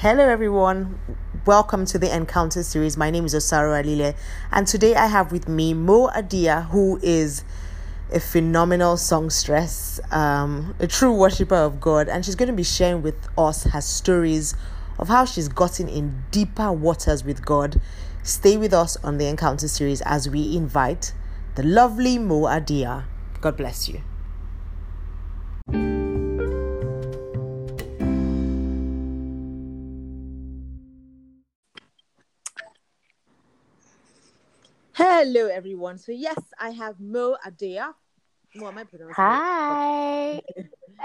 Hello, everyone. Welcome to the Encounter series. My name is Osaro Alile, and today I have with me Mo Adiah, who is a phenomenal songstress, um, a true worshiper of God, and she's going to be sharing with us her stories of how she's gotten in deeper waters with God. Stay with us on the Encounter series as we invite the lovely Mo Adiah. God bless you. Hello, everyone. So, yes, I have Mo Adiah. Mo, am I pronouncing Hi.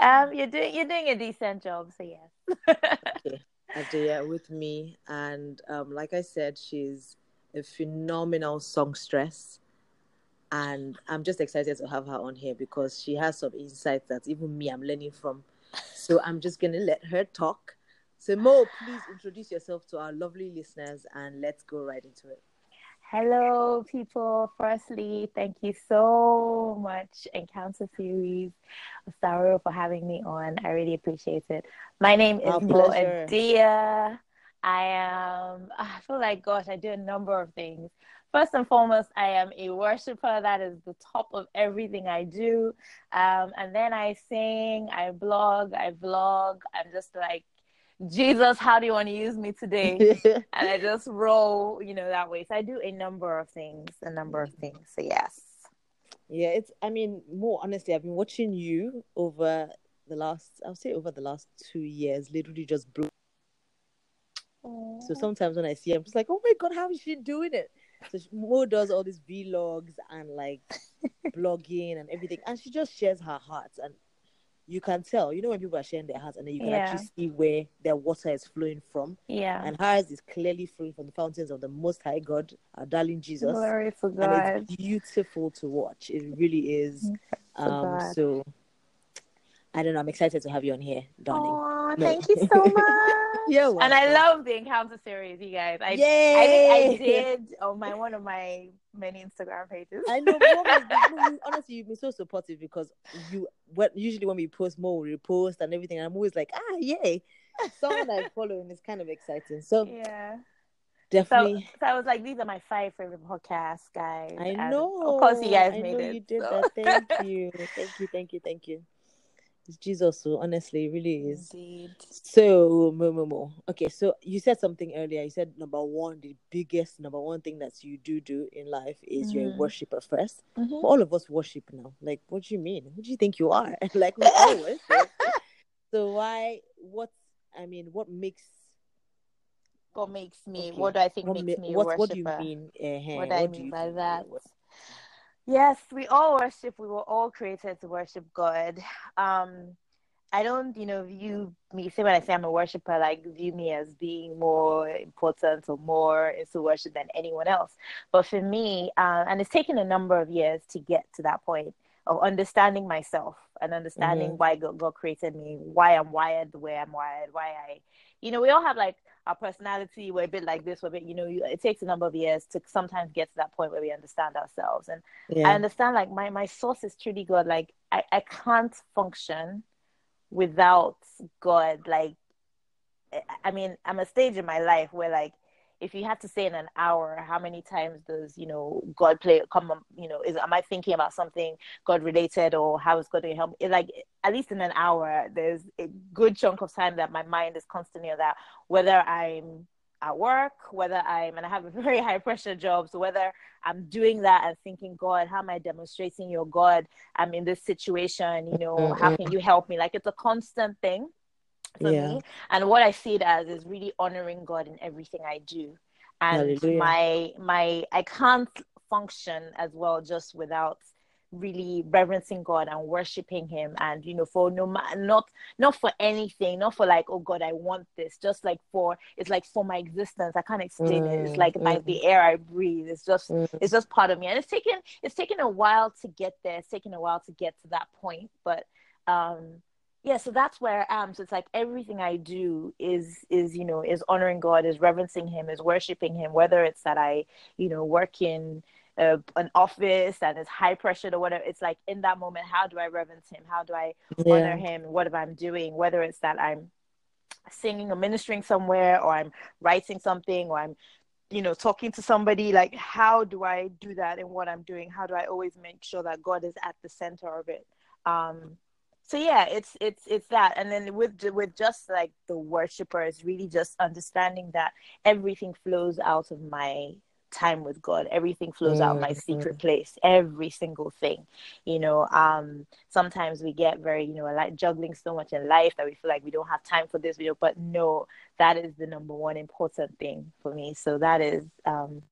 um, you're doing you're doing a decent job, so yes. okay. Adiah with me, and um, like I said, she's a phenomenal songstress, and I'm just excited to have her on here because she has some insights that even me I'm learning from. So I'm just gonna let her talk. So Mo, please introduce yourself to our lovely listeners, and let's go right into it. Hello, people. Firstly, thank you so much, Encounter Series, Osaro, for having me on. I really appreciate it. My name is Mo Adiah. I am, I feel like, gosh, I do a number of things. First and foremost, I am a worshiper. That is the top of everything I do. Um, and then I sing, I blog, I vlog. I'm just like Jesus, how do you want to use me today? and I just roll, you know, that way. So I do a number of things, a number of things. So yes. Yeah, it's I mean, more honestly, I've been watching you over the last I'll say over the last two years, literally just blew. So sometimes when I see her, I'm just like, oh my god, how is she doing it? So Mo does all these vlogs and like blogging and everything, and she just shares her heart. And you can tell, you know, when people are sharing their hearts and then you can yeah. actually see where their water is flowing from. Yeah. And hers is clearly flowing from the fountains of the Most High God, our darling Jesus. Glory to God. And it's beautiful to watch. It really is. Um, so I don't know. I'm excited to have you on here, darling. Aww, no. thank you so much. yeah, and I love the encounter series, you guys. I, Yay! I I did on my one of my many Instagram pages. I know. Been, honestly, you've been so supportive because you. What usually when we post more, we repost and everything. And I'm always like, ah, yay! Someone I'm following is kind of exciting. So yeah. Definitely. So, so, I was like, these are my five favorite podcasts, guys. I know. And of course, you guys I made know it. You did so. that. Thank you. Thank you. Thank you. Thank you. It's Jesus, so honestly, it really is. Indeed. So, mo, mo, mo. Okay, so you said something earlier. You said number one, the biggest number one thing that you do do in life is mm-hmm. you're a mm-hmm. worshiper 1st mm-hmm. all of us worship now. Like, what do you mean? Who do you think you are? like, we all worship. so why? What? I mean, what makes? What makes me? Okay. What do I think what makes ma- me a worshiper? What do you mean? Uh, what do I mean by that? Yes, we all worship. We were all created to worship God. Um, I don't, you know, view me, say when I say I'm a worshiper, like view me as being more important or more into worship than anyone else. But for me, uh, and it's taken a number of years to get to that point of understanding myself and understanding mm-hmm. why God, God created me, why I'm wired the way I'm wired, why I, you know, we all have like our personality, we're a bit like this, we're a bit, you know, it takes a number of years to sometimes get to that point where we understand ourselves. And yeah. I understand like my, my source is truly God. Like I, I can't function without God. Like, I mean, I'm a stage in my life where like if you had to say in an hour how many times does you know god play come you know is am i thinking about something god related or how is god going to help me? Like at least in an hour there's a good chunk of time that my mind is constantly on that. Whether i'm at work whether i'm and i have a very high pressure job so whether i'm doing that and thinking god how am i demonstrating your god? I'm in this situation you know how mm-hmm. can you help me? Like it's a constant thing for yeah. me. And what I see it as is really honoring God in everything I do. And Hallelujah. my my I can't function as well just without really reverencing God and worshiping Him, and you know, for no not not for anything, not for like, oh God, I want this, just like for it's like for my existence. I can't explain mm, it. It's like mm. like the air I breathe. It's just mm. it's just part of me, and it's taken it's taken a while to get there. It's taken a while to get to that point, but um yeah so that's where i am so it's like everything i do is is you know is honoring god is reverencing him is worshiping him whether it's that i you know work in uh, an office and it's high pressure or whatever it's like in that moment how do i reverence him? How do i yeah. honor him? What am i doing? Whether it's that i'm singing or ministering somewhere or I'm writing something or I'm you know talking to somebody like how do I do that in what I'm doing? How do I always make sure that God is at the center of it? Um so yeah it's it's it's that and then with with just like the worshipers really just understanding that everything flows out of my time with God. Everything flows mm-hmm. out my secret place. Every single thing, you know. Um, sometimes we get very, you know, like juggling so much in life that we feel like we don't have time for this video. But no, that is the number one important thing for me. So that is um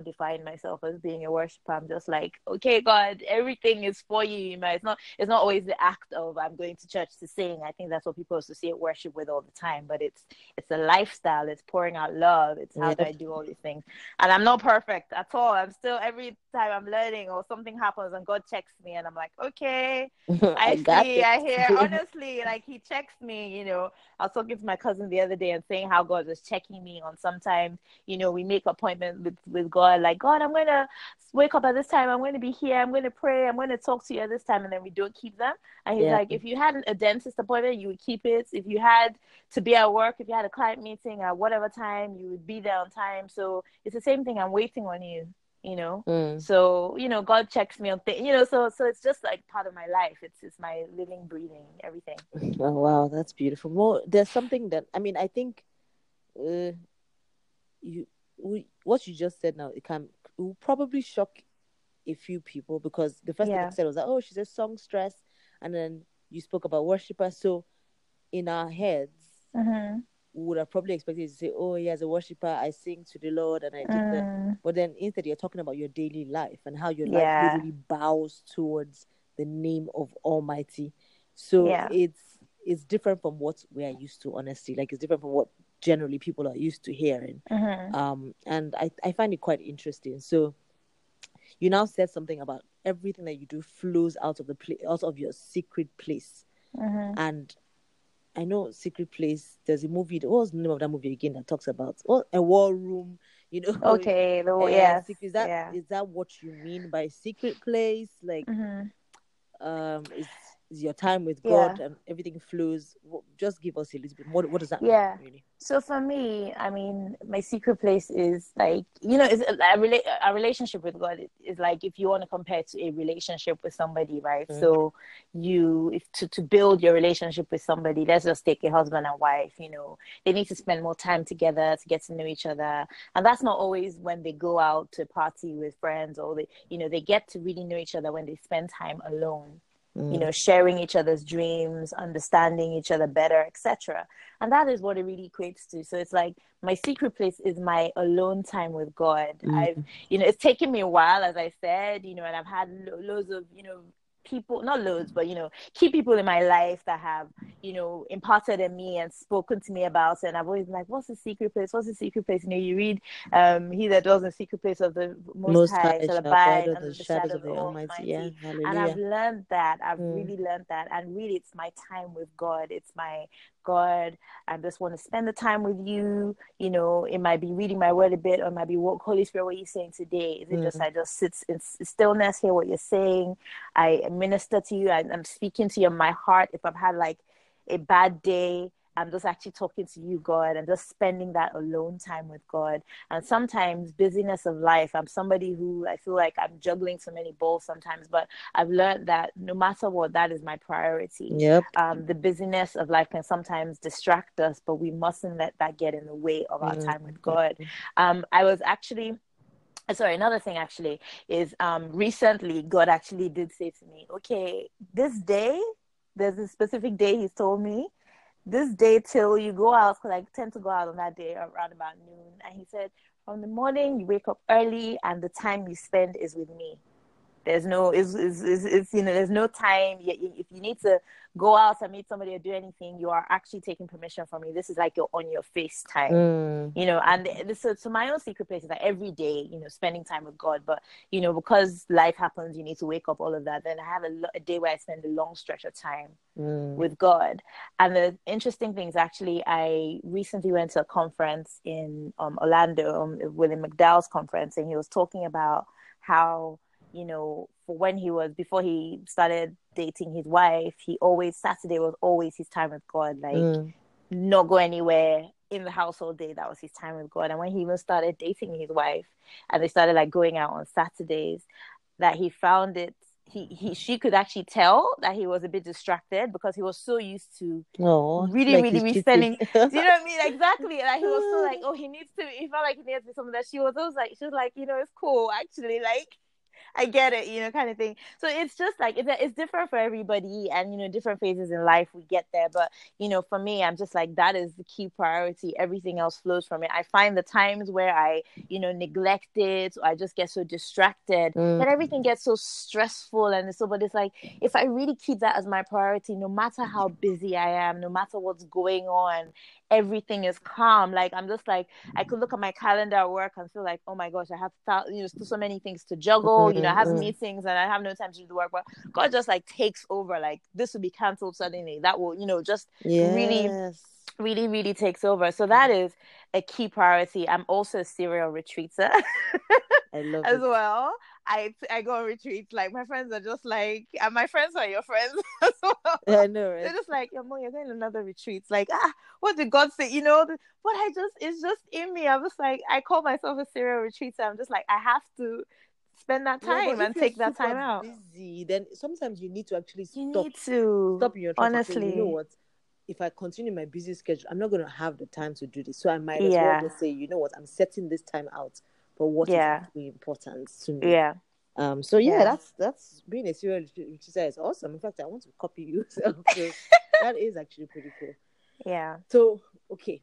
define myself as being a worshiper. I'm just like, okay, God, everything is for you. It's not it's not always the act of I'm going to church to sing. I think that's what people associate worship with all the time. But it's it's a lifestyle, it's pouring out love, it's how do I do all these things. And I'm not perfect at all. I'm still every time I'm learning or something happens and God checks me and I'm like, okay, I, I see, it. I hear. Honestly, like he checks me, you know. I was talking to my cousin the other day and saying how God was checking me on sometimes, you know, we make appointments with, with God, like, God, I'm going to wake up at this time. I'm going to be here. I'm going to pray. I'm going to talk to you at this time. And then we don't keep them. And he's yeah. like, if you had a dentist appointment, you would keep it. If you had to be at work, if you had a client meeting at whatever time, you would be there on time. So it's the same thing. I'm waiting on you you know mm. so you know god checks me on things you know so so it's just like part of my life it's it's my living breathing everything oh wow that's beautiful more there's something that i mean i think uh, you we, what you just said now it can it will probably shock a few people because the first yeah. thing I said was like, oh, she's a songstress, and then you spoke about worshiper. So in our heads, mm-hmm would have probably expected to say, "Oh, yeah, as a worshiper, I sing to the Lord and I do mm. that." But then instead, you're talking about your daily life and how your yeah. life literally bows towards the name of Almighty. So yeah. it's it's different from what we are used to, honestly. Like it's different from what generally people are used to hearing. Mm-hmm. Um, and I I find it quite interesting. So you now said something about everything that you do flows out of the place, out of your secret place, mm-hmm. and I know Secret Place. There's a movie. What was the name of that movie again that talks about well, a war room? You know. Okay. The, uh, yeah. Is that yeah. is that what you mean by secret place? Like, mm-hmm. um, your time with God yeah. and everything flows. Just give us a little bit. What what does that yeah. mean? Really? So for me, I mean, my secret place is like you know, a, rela- a relationship with God is like if you want to compare to a relationship with somebody, right? Mm-hmm. So you if to to build your relationship with somebody, let's just take a husband and wife. You know, they need to spend more time together to get to know each other, and that's not always when they go out to party with friends or they you know they get to really know each other when they spend time alone mm. you know sharing each other's dreams understanding each other better etc and that is what it really equates to so it's like my secret place is my alone time with god mm. i've you know it's taken me a while as i said you know and i've had lo- loads of you know people not loads but you know key people in my life that have you know imparted in me and spoken to me about it. And i've always been like what's the secret place? What's the secret place? You know you read um he that dwells in the secret place of the most, most high shall abide under the, the shadows of the almighty, almighty. Yeah. and i've learned that. I've mm. really learned that. And really it's my time with god. It's my God. I just want to spend the time with you. You know, it might be reading my word a bit, or it might be what Holy Spirit, what are you saying today? Is it mm. just I just sit in stillness, hear what you're saying? I minister to you. I, I'm speaking to you in my heart. If I've had like a bad day, I'm just actually talking to you, God, and just spending that alone time with God. And sometimes busyness of life, I'm somebody who I feel like I'm juggling so many balls sometimes, but I've learned that no matter what, that is my priority. Yep. Um, the busyness of life can sometimes distract us, but we mustn't let that get in the way of our mm-hmm. time with God. Um, I was actually sorry another thing actually is um recently god actually did say to me okay this day there's a specific day he's told me this day till you go out because I tend to go out on that day around about noon. And he said, from the morning you wake up early and the time you spend is with me. There's no, it's, it's, it's, it's you know, there's no time. If you need to go out and meet somebody or do anything, you are actually taking permission from me. This is like you're on your face time, mm. you know. And this, so, so my own secret place is that every day, you know, spending time with God. But you know, because life happens, you need to wake up all of that. Then I have a, a day where I spend a long stretch of time mm. with God. And the interesting thing is actually, I recently went to a conference in um, Orlando, um, William McDowell's conference, and he was talking about how you know, for when he was before he started dating his wife, he always Saturday was always his time with God. Like mm. not go anywhere in the house all day. That was his time with God. And when he even started dating his wife and they started like going out on Saturdays, that he found it he, he she could actually tell that he was a bit distracted because he was so used to Oh, really, like really he's spending. Do you know what I mean? Exactly. Like he was so like, oh, he needs to. He felt like he needs to be something that she was. always like, she was like, you know, it's cool actually. Like, I get it, you know, kind of thing. So it's just like it's it's different for everybody, and you know, different phases in life we get there. But you know, for me, I'm just like that is the key priority. Everything else flows from it. I find the times where I, you know, neglect it, or I just get so distracted Mm. that everything gets so stressful, and so. But it's like if I really keep that as my priority, no matter how busy I am, no matter what's going on, everything is calm. Like I'm just like I could look at my calendar at work and feel like, oh my gosh, I have you know still so many things to juggle. You know, I have Mhm. meetings and I have no time to do the work. But God just like takes over. Like this will be cancelled suddenly. That will you know just really- Yes. really really takes over. So that is a key priority. I'm also a serial retreater I love as it. well. I I go on retreats. Like my friends are just like, and my friends are your friends as well. I know, They're just like, your mom, you're going to another retreat. It's like, ah, what did God say? You know, but I just, it's just in me. I'm just like, I call myself a serial retreater. I'm just like, I have to spend that time if and take that time out. Busy, then sometimes you need to actually stop. You need to. Stop your tracks and say, honestly. you know what? If I continue my busy schedule, I'm not going to have the time to do this. So I might as Yeah. well just say, you know what? I'm setting this time out for what is Yeah. actually important to me. Yeah. Um. So yeah, Yeah. that's that's being a serial retreater is awesome. In fact, I want to copy you. So, so that is actually pretty cool. Yeah. So okay,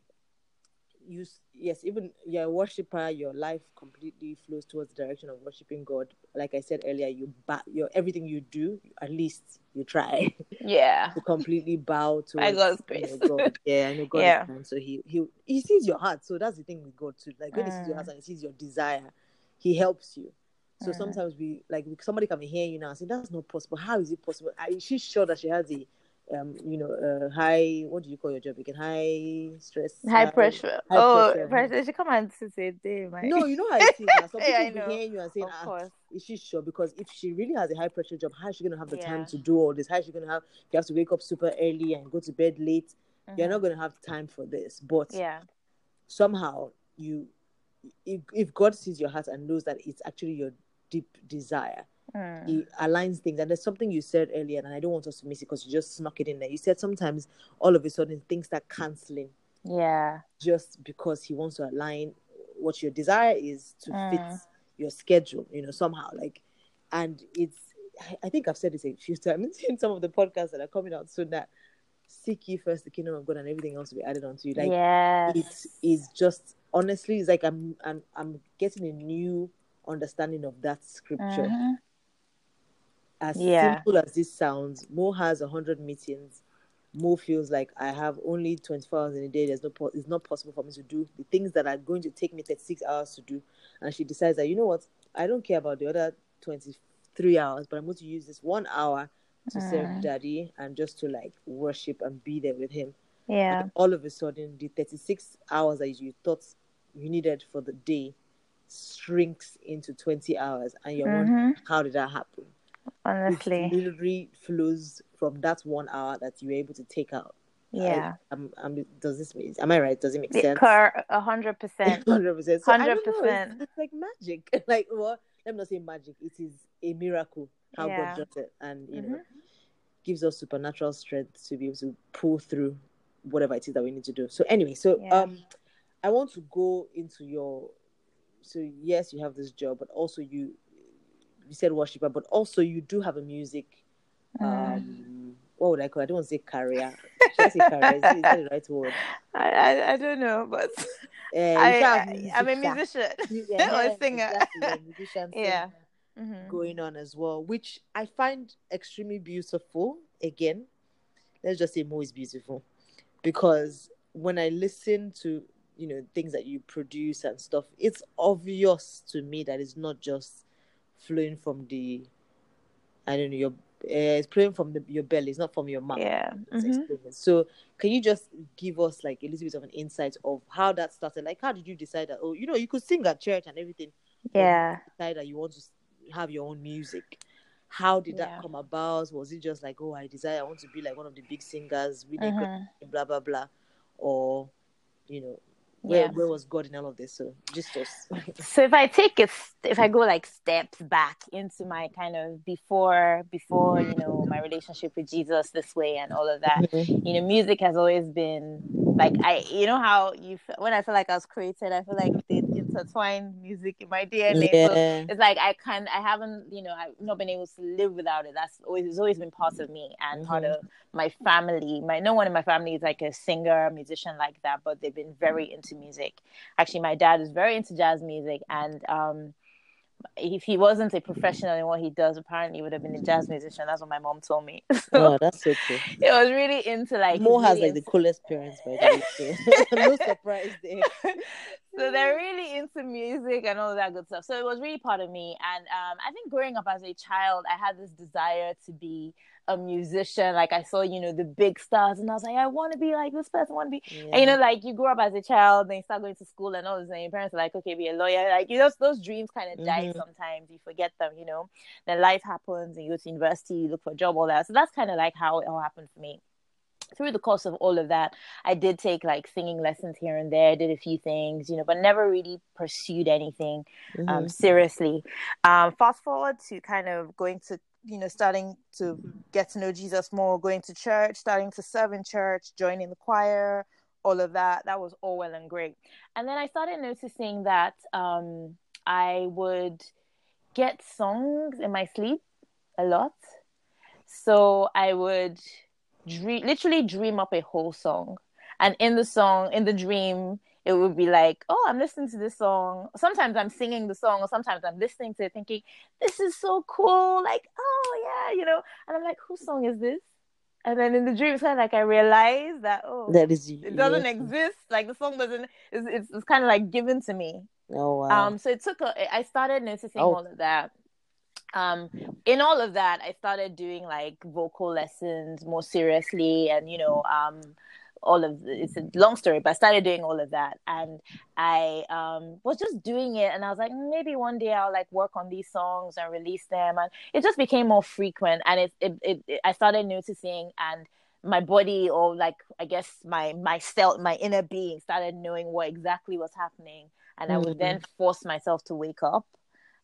you yes, even you're a worshiper, your life completely flows towards the direction of worshiping God. Like I said earlier, you ba- your everything you do, at least you try Yeah. to completely bow to God's you know. God. Yeah, I know God Yeah. is kind, so he he he sees your heart. So that's the thing with God too. Like when he sees your Mm. heart and he sees your desire, he helps you. So Mm. sometimes we like somebody can be hearing you now and say that's not possible. How is it possible? Is she sure that she has a um you know uh high what do you call your job again high stress High pressure. high oh, pressure. pressure. She come and say, "Damn, my." no you know how it is now. some Yeah, I people hearing you and saying of ah, is she sure because if she really has a high pressure job how is she going to have the time to do all this how is she going to have you have to wake up super early and go to bed late you're Mhm. not going to have time for this but Yeah. somehow you if, if god sees your heart and knows that it's actually your deep desire Mm. he aligns things and there's something you said earlier and i don't want us to miss it because you just snuck it in there you said sometimes all of a sudden things start canceling Yeah. just because he wants to align what your desire is to Mm. fit your schedule you know somehow like and it's I- think i've said this a few times in some of the podcasts that are coming out soon that seek ye first the kingdom of god and everything else will be added onto you like yes. it is just honestly it's like i'm i'm, I'm getting a new understanding of that scripture Mhm. As Yeah. simple as this sounds mo has 100 meetings mo feels like i have only 24 hours in a day there's no po- it's not possible for me to do the things that are going to take me 36 hours to do and she decides that you know what i don't care about the other 23 hours but i'm going to use this one hour to serve Mm. daddy and just to like worship and be there with him Yeah. and all of a sudden the 36 hours that you thought you needed for the day shrinks into 20 hours and you're wondering Mhm. how did that happen Honestly. it literally flows from that one hour that you were able to take out Yeah. I, am I'm, does this make am i right does it make sense a hundred percent. 100% so I don't know, 100%. It's, like magic like well let me not say magic it is a miracle how Yeah. god does it and you know Mhm. gives us supernatural strength to be able to pull through whatever it is that we need to do. So anyway, so Yeah. um I want to go into your so yes, you have this job, but also you you said worshiper, but also you do have a music Mm. um what would I call it? I don't want to say career. Should I say career? Is, is that the right word? I, I I don't know, but Uh, I, I, I'm a musician sha. or Yeah, a singer. exactly, a musician, Yeah. Mhm. going on as well, which I find extremely beautiful. Again, let's just say Mo is beautiful because when I listen to you know things that you produce and stuff, it's obvious to me that it's not just flowing from the I don't know your uh, it's flowing from the, your belly, it's not from your mouth. Yeah. Mhm. So, can you just give us like a little bit of an insight of how that started? Like, how did you decide that? Oh, you know, you could sing at church and everything, Yeah. decide that you want to have your own music. How did that Yeah. come about? Was it just like, oh, I desire, I want to be like one of the big singers, really Mhm. great, blah blah blah, or you know where, Yeah. where was God in all of this? So just us. so if I take it, if I go like steps back into my kind of before, before you know my relationship with Jesus this way and all of that, mm-hmm. you know, music has always been like I, you know how you when I feel like I was created, I feel like they intertwined music in my DNA. So it's like I can't, I haven't you know I've not been able to live without it. That's always it's always been part of me and part Mhm. of my family. My no one in my family is like a singer, musician like that, but they've been very into music. Actually, my dad is very into jazz music, and um, if he wasn't a professional in what he does, apparently he would have been a jazz musician. That's what my mom told me. so Oh, that's so cool. it was really into like Mo has like the coolest parents, by the way. No surprise there. So they're really into music and all that good stuff. So it was really part of me. And um, I think growing up as a child, I had this desire to be a musician. Like I saw, you know, the big stars, and I was like, I want to be like this person. Want to be, Yeah. and you know, like you grow up as a child, then you start going to school, and all this, and your parents are like, okay, be a lawyer. Like you know, those dreams kind of die Mhm. sometimes. You forget them, you know. Then life happens, and you go to university, you look for a job, all that. So that's kind of like how it all happened for me through the course of all of that, I did take like singing lessons here and there, did a few things, you know, but never really pursued anything um, Mhm. seriously. Um, fast forward to kind of going to, you know, starting to get to know Jesus more, going to church, starting to serve in church, joining the choir, all of that. That was all well and great. And then I started noticing that um, I would get songs in my sleep a lot. So I would dream, literally dream up a whole song. And in the song, in the dream, it would be like, oh, I'm listening to this song. Sometimes I'm singing the song, or sometimes I'm listening to it thinking, this is so cool. Like, oh, yeah, you know. And I'm like, whose song is this? And then in the dream, it's kind of like I realize that, oh, That is it doesn't exist. Like the song doesn't, it's, it's, it's kind of like given to me. Oh wow. Um, so it took a, I started noticing Oh. all of that. Um, in all of that, I started doing like vocal lessons more seriously, and you know, um, all of the, it's a long story, but I started doing all of that, and I um was just doing it, and I was like, "Mm, maybe one day I'll like work on these songs and release them, and it just became more frequent, and it it, it, it I started noticing and my body or like i guess my my self my inner being started knowing what exactly was happening. And i would Mhm. then force myself to wake up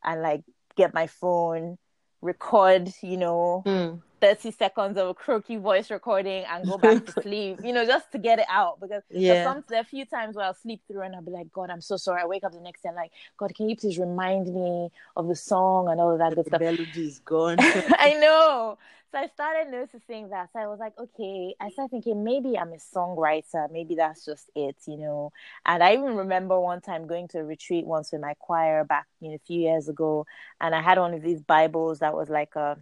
and like get my phone record you know Hmm. 30 seconds of a croaky voice recording and go back to sleep you know just to get it out because Yeah. some there are a few times where I'll sleep through and I'll be like God I'm so sorry I wake up the next day and like God can you please remind me of the song and all of that good The stuff melody is gone. I know. So I started noticing that. So I was like, okay. I started thinking maybe I'm a songwriter. Maybe that's just it, you know. And I even remember one time going to a retreat once with my choir back, you know, a few years ago, and I had one of these Bibles that was like a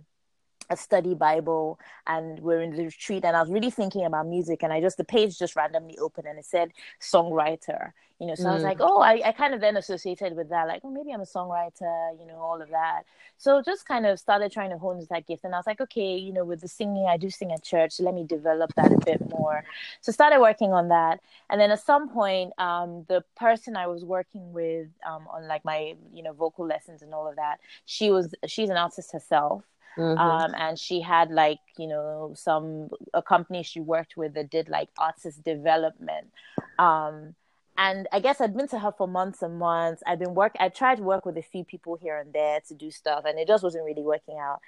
a study Bible, and we're in the retreat, and I was really thinking about music, and I just the page just randomly opened, and it said songwriter, you know. So I was Mm. like, oh, I, I kind of then associated with that, like, oh, maybe I'm a songwriter, you know, all of that. So just kind of started trying to hone that gift, and I was like, okay, you know, with the singing, I do sing at church, so let me develop that a bit more. So started working on that, and then at some point, um, the person I was working with, um, on like my, you know, vocal lessons and all of that, she was she's an artist herself Mhm. um, and she had like you know some a company she worked with that did like artist development. Um, and i guess i'd been to her for months and months. I've been work i tried to work with a few people here and there to do stuff and it just wasn't really working out.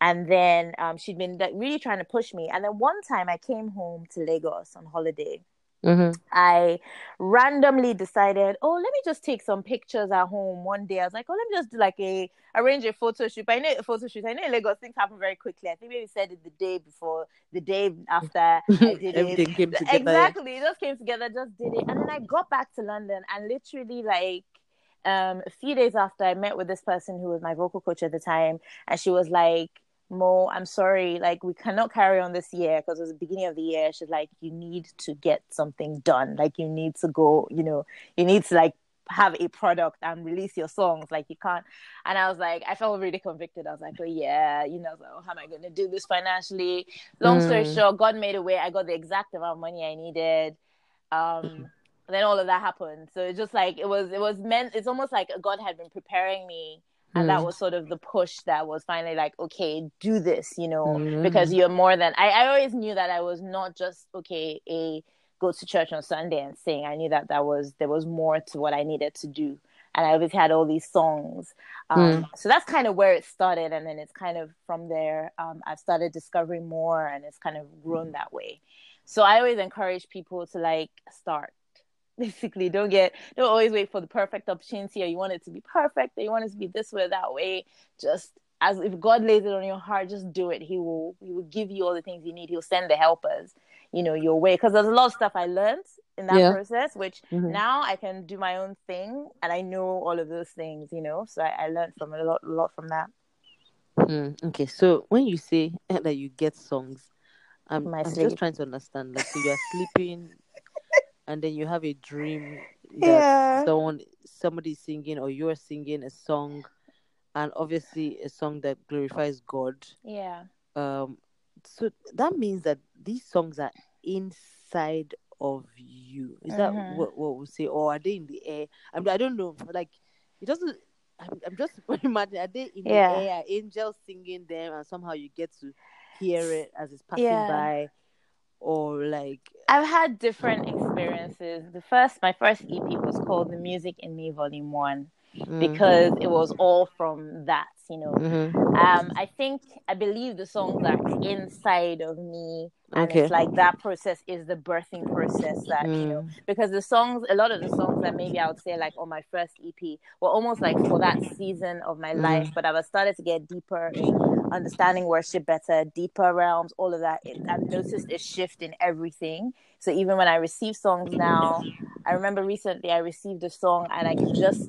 And then um, she'd been like, really trying to push me. And then one time i came home to lagos on holiday Mhm. I randomly decided, oh, let me just take some pictures at home one day. I was like, oh, let me just do like a arrange a photo shoot. But I know a photo shoot. I know in Lagos things happen very quickly. I think maybe we said it the day before, the day after I did it. Everything came together. Exactly. It just came together, just did it. And then I got back to London and literally like um a few days after I met with this person who was my vocal coach at the time, and she was like, Mo, I'm sorry, like we cannot carry on this year because it was the beginning of the year. She's like, you need to get something done. Like you need to go, you know, you need to like have a product and release your songs. Like you can't. And I was like, I felt really convicted. I was like, oh yeah, you know, like, oh, how am I going to do this financially? Long story Mm. short, God made a way. I got the exact amount of money I needed. Um, then all of that happened. So it's just like it was. It was meant. It's almost like God had been preparing me and that Mm. was sort of the push that was finally like okay do this you know Mhm. because you're more than I, I always knew that i was not just okay a go to church on Sunday and sing. I knew that that was there was more to what I needed to do, and I always had all these songs. Um, mm. So that's kind of where it started, and then it's kind of from there. Um, I've started discovering more, and it's kind of grown that way. So I always encourage people to like start. Basically, don't get don't always wait for the perfect opportunity, or you want it to be perfect, or you want it to be this way, that way. Just as if God lays it on your heart, just do it. He will He will give you all the things you need. He'll send the helpers, you know, your way. Because there's a lot of stuff I learned in that yeah. process, which mm-hmm. now I can do my own thing, and I know all of those things, you know. So I, I learned from a lot, a lot from that. Mm, okay, so when you say that you get songs, I'm, I'm just trying to understand. Like, so you're sleeping, and then you have a dream that yeah. someone, somebody's singing, or you're singing a song and obviously a song that glorifies God. Yeah. Um so that means that these songs are inside of you. Is mm-hmm. that what, what we say? Or are they in the air? I mean, I don't know. Like it doesn't I'm, I'm just imagining are they in yeah. the air? Angels singing them and somehow you get to hear it as it's passing yeah. by? Or like I've had different experiences. The first my first EP was called The Music in Me Volume One mm-hmm. because it was all from that you know mm-hmm. um i think i believe the songs are inside of me and okay. it's like that process is the birthing process that mm. you know mm. because the songs a lot of the songs that maybe i would say like on my first ep were almost like for that season of my mm. life but i was started to get deeper in understanding worship better deeper realms all of that i've noticed a shift in everything so even when i receive songs now i remember recently i received a song and i just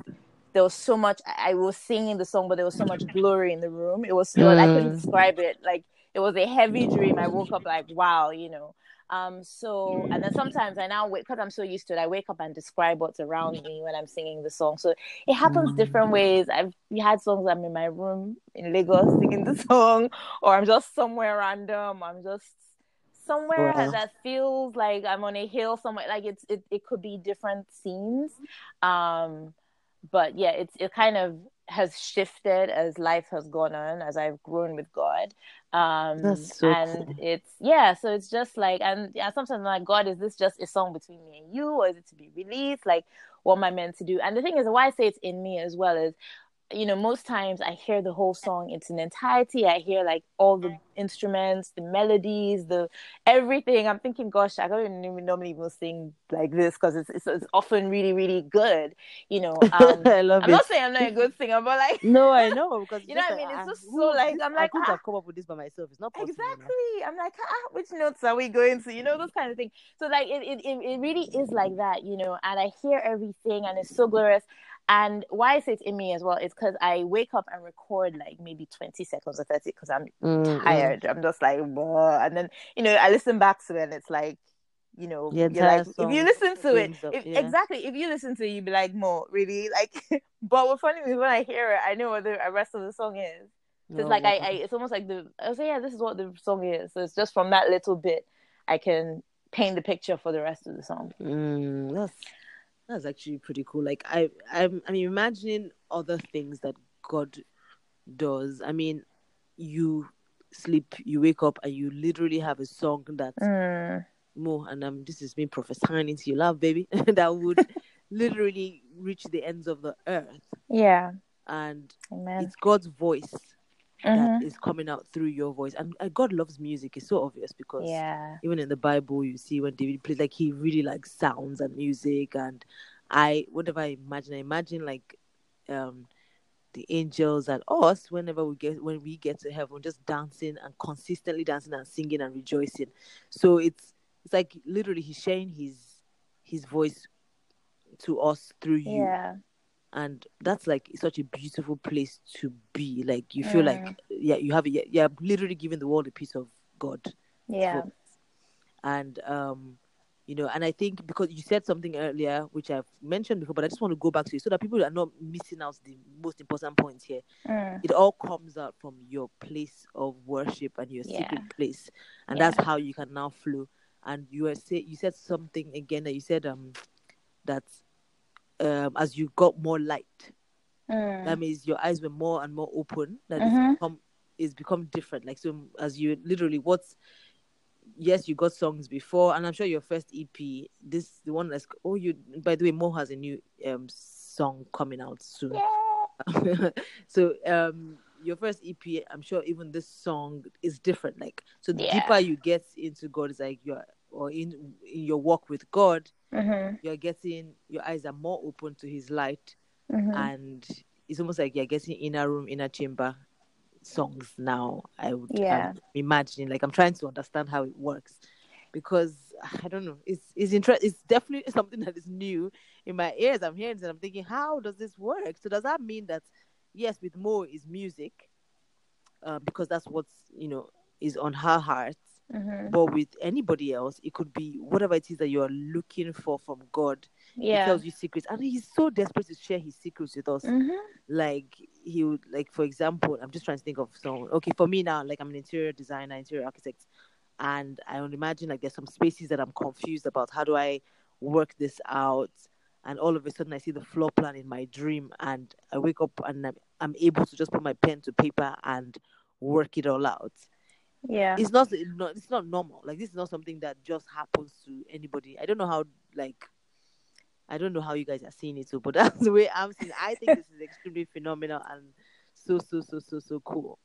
there was so much I was singing the song, but there was so much glory in the room. It was still mm. I couldn't mm. describe it. Like it was a heavy dream. I woke up like wow, you know. Um, so and then sometimes I now wake because I'm so used to it. I wake up and describe what's around me when I'm singing the song. So it happens different ways. I've had songs I'm in my room in Lagos singing the song, or I'm just somewhere random. I'm just somewhere wow. that feels like I'm on a hill somewhere. Like it's it, it could be different scenes. Um, but yeah, it's it kind of has shifted as life has gone on, as I've grown with God. Um, so and cool. it's yeah, so it's just like and yeah, sometimes I'm like, God, is this just a song between me and you, or is it to be released? Like, what am I meant to do? And the thing is, why I say it's in me as well is you know, most times I hear the whole song in its entirety. I hear like all the instruments, the melodies, the everything. I'm thinking, gosh, I don't even normally even sing like this because it's, it's, it's often really really good. You know, um, I love I'm it. not saying I'm not a good singer, but like no, I know because you know what I mean. It's just so like I'm like I couldn't ah, have come up with this by myself. It's not possible. Exactly. I'm like, ah, which notes are we going to? You know, those kind of things. So like it, it it really is like that. You know, and I hear everything, and it's so glorious. And why I say it's in me as well is because I wake up and record like maybe 20 seconds or 30 because I'm mm-hmm. tired. I'm just like, and then, you know, I listen back to it and it's like, you know, you're like, if you listen to it, up, if, yeah. exactly, if you listen to it, you'd be like, more really? Like, but what's funny is when I hear it, I know what the rest of the song is. it's oh, like, I, I, it's almost like the, I say, yeah, this is what the song is. So it's just from that little bit, I can paint the picture for the rest of the song. Mm, that's that's actually pretty cool. Like I, I'm, I'm imagining other things that God does. I mean, you sleep, you wake up, and you literally have a song that mm. more. And um, this is me prophesying into your love, baby. that would literally reach the ends of the earth. Yeah. And Amen. it's God's voice mm-hmm. that is coming out through your voice. And, and, God loves music. It's so obvious because yeah. even in the Bible, you see when David plays, like he really likes sounds and music. And I, whatever I imagine, I imagine like um, the angels and us whenever we get when we get to heaven, just dancing and consistently dancing and singing and rejoicing. So it's it's like literally he's sharing his his voice to us through you. Yeah and that's like such a beautiful place to be like you feel mm. like yeah you have it yeah literally giving the world a piece of god yeah and um you know and i think because you said something earlier which i've mentioned before but i just want to go back to it so that people are not missing out the most important points here mm. it all comes out from your place of worship and your yeah. secret place and yeah. that's how you can now flow and you were say you said something again that you said um that um, as you got more light. Mm. That means your eyes were more and more open. That mm-hmm. become is become different. Like so, as you literally what's yes, you got songs before, and I'm sure your first EP, this the one that's oh you. By the way, Mo has a new um song coming out soon. Yeah. so um your first EP, I'm sure even this song is different. Like so, the Yeah. deeper you get into God, is like you're or in in your walk with God, Mhm. you're getting your eyes are more open to His light, Mhm. and it's almost like you're getting inner room, inner chamber songs now. I would Yeah. I'm imagining like I'm trying to understand how it works because I don't know. It's it's inter- It's definitely something that is new in my ears. I'm hearing it and I'm thinking, how does this work? So does that mean that yes, with Mo is music, uh, because that's what's you know is on her heart. Mhm. But with anybody else, it could be whatever it is that you're looking for from God. He Yeah. tells you secrets, and he's so desperate to share his secrets with us Mhm. like he would like for example i'm just trying to think of someone okay for me now like i'm an interior designer interior architect and i would imagine like there's some spaces that i'm confused about how do i work this out and all of a sudden i see the floor plan in my dream and i wake up and i'm, I'm able to just put my pen to paper and work it all out Yeah. it's not it's not normal like this is not something that just happens to anybody i don't know how like i don't know how you guys are seeing it so but that's the way i'm seeing it. i think this is extremely phenomenal and so so so so so cool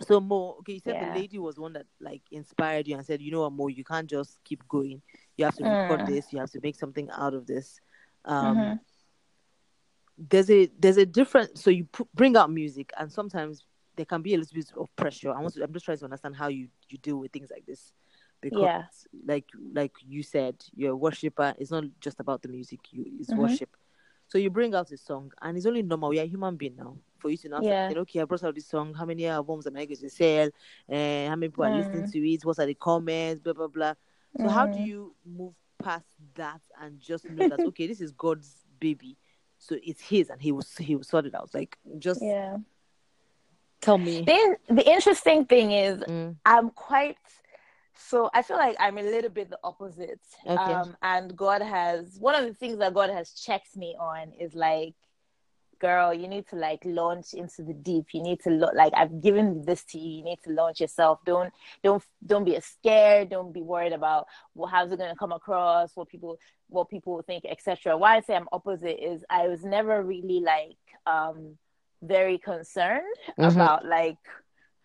so mo okay you said Yeah. the lady was one that like inspired you and said you know what mo you can't just keep going you have to record Mm. this you have to make something out of this um Mhm. there's a there's a different so you pu- bring out music and sometimes there can be a little bit of pressure. I want to i'm just trying to understand how you you deal with things like this. Because Yeah. like like you said you're a worshiper it's not just about the music. You it's Mhm. worship. So you bring out a song and it's only normal. We are human being now. For you to now Yeah. say okay i brought out this song. How many albums am i going to sell? And how many people are listening Mm. to it? What are the comments? Blah blah blah. So how do Mm. you move past that and just know that okay this is god's baby. So it's his and he will he will sort it out. Like just Yeah. Tell me The, the interesting thing is, Mm, I'm quite so I feel like I'm a little bit the opposite. Okay. Um, and God has one of the things that God has checked me on is like, girl, you need to like launch into the deep. You need to look like I've given this to you. You need to launch yourself. Don't don't don't be scared. Don't be worried about well, how's it gonna come across, what people what people think, etc. Why I say I'm opposite is I was never really like um very concerned Mhm. about like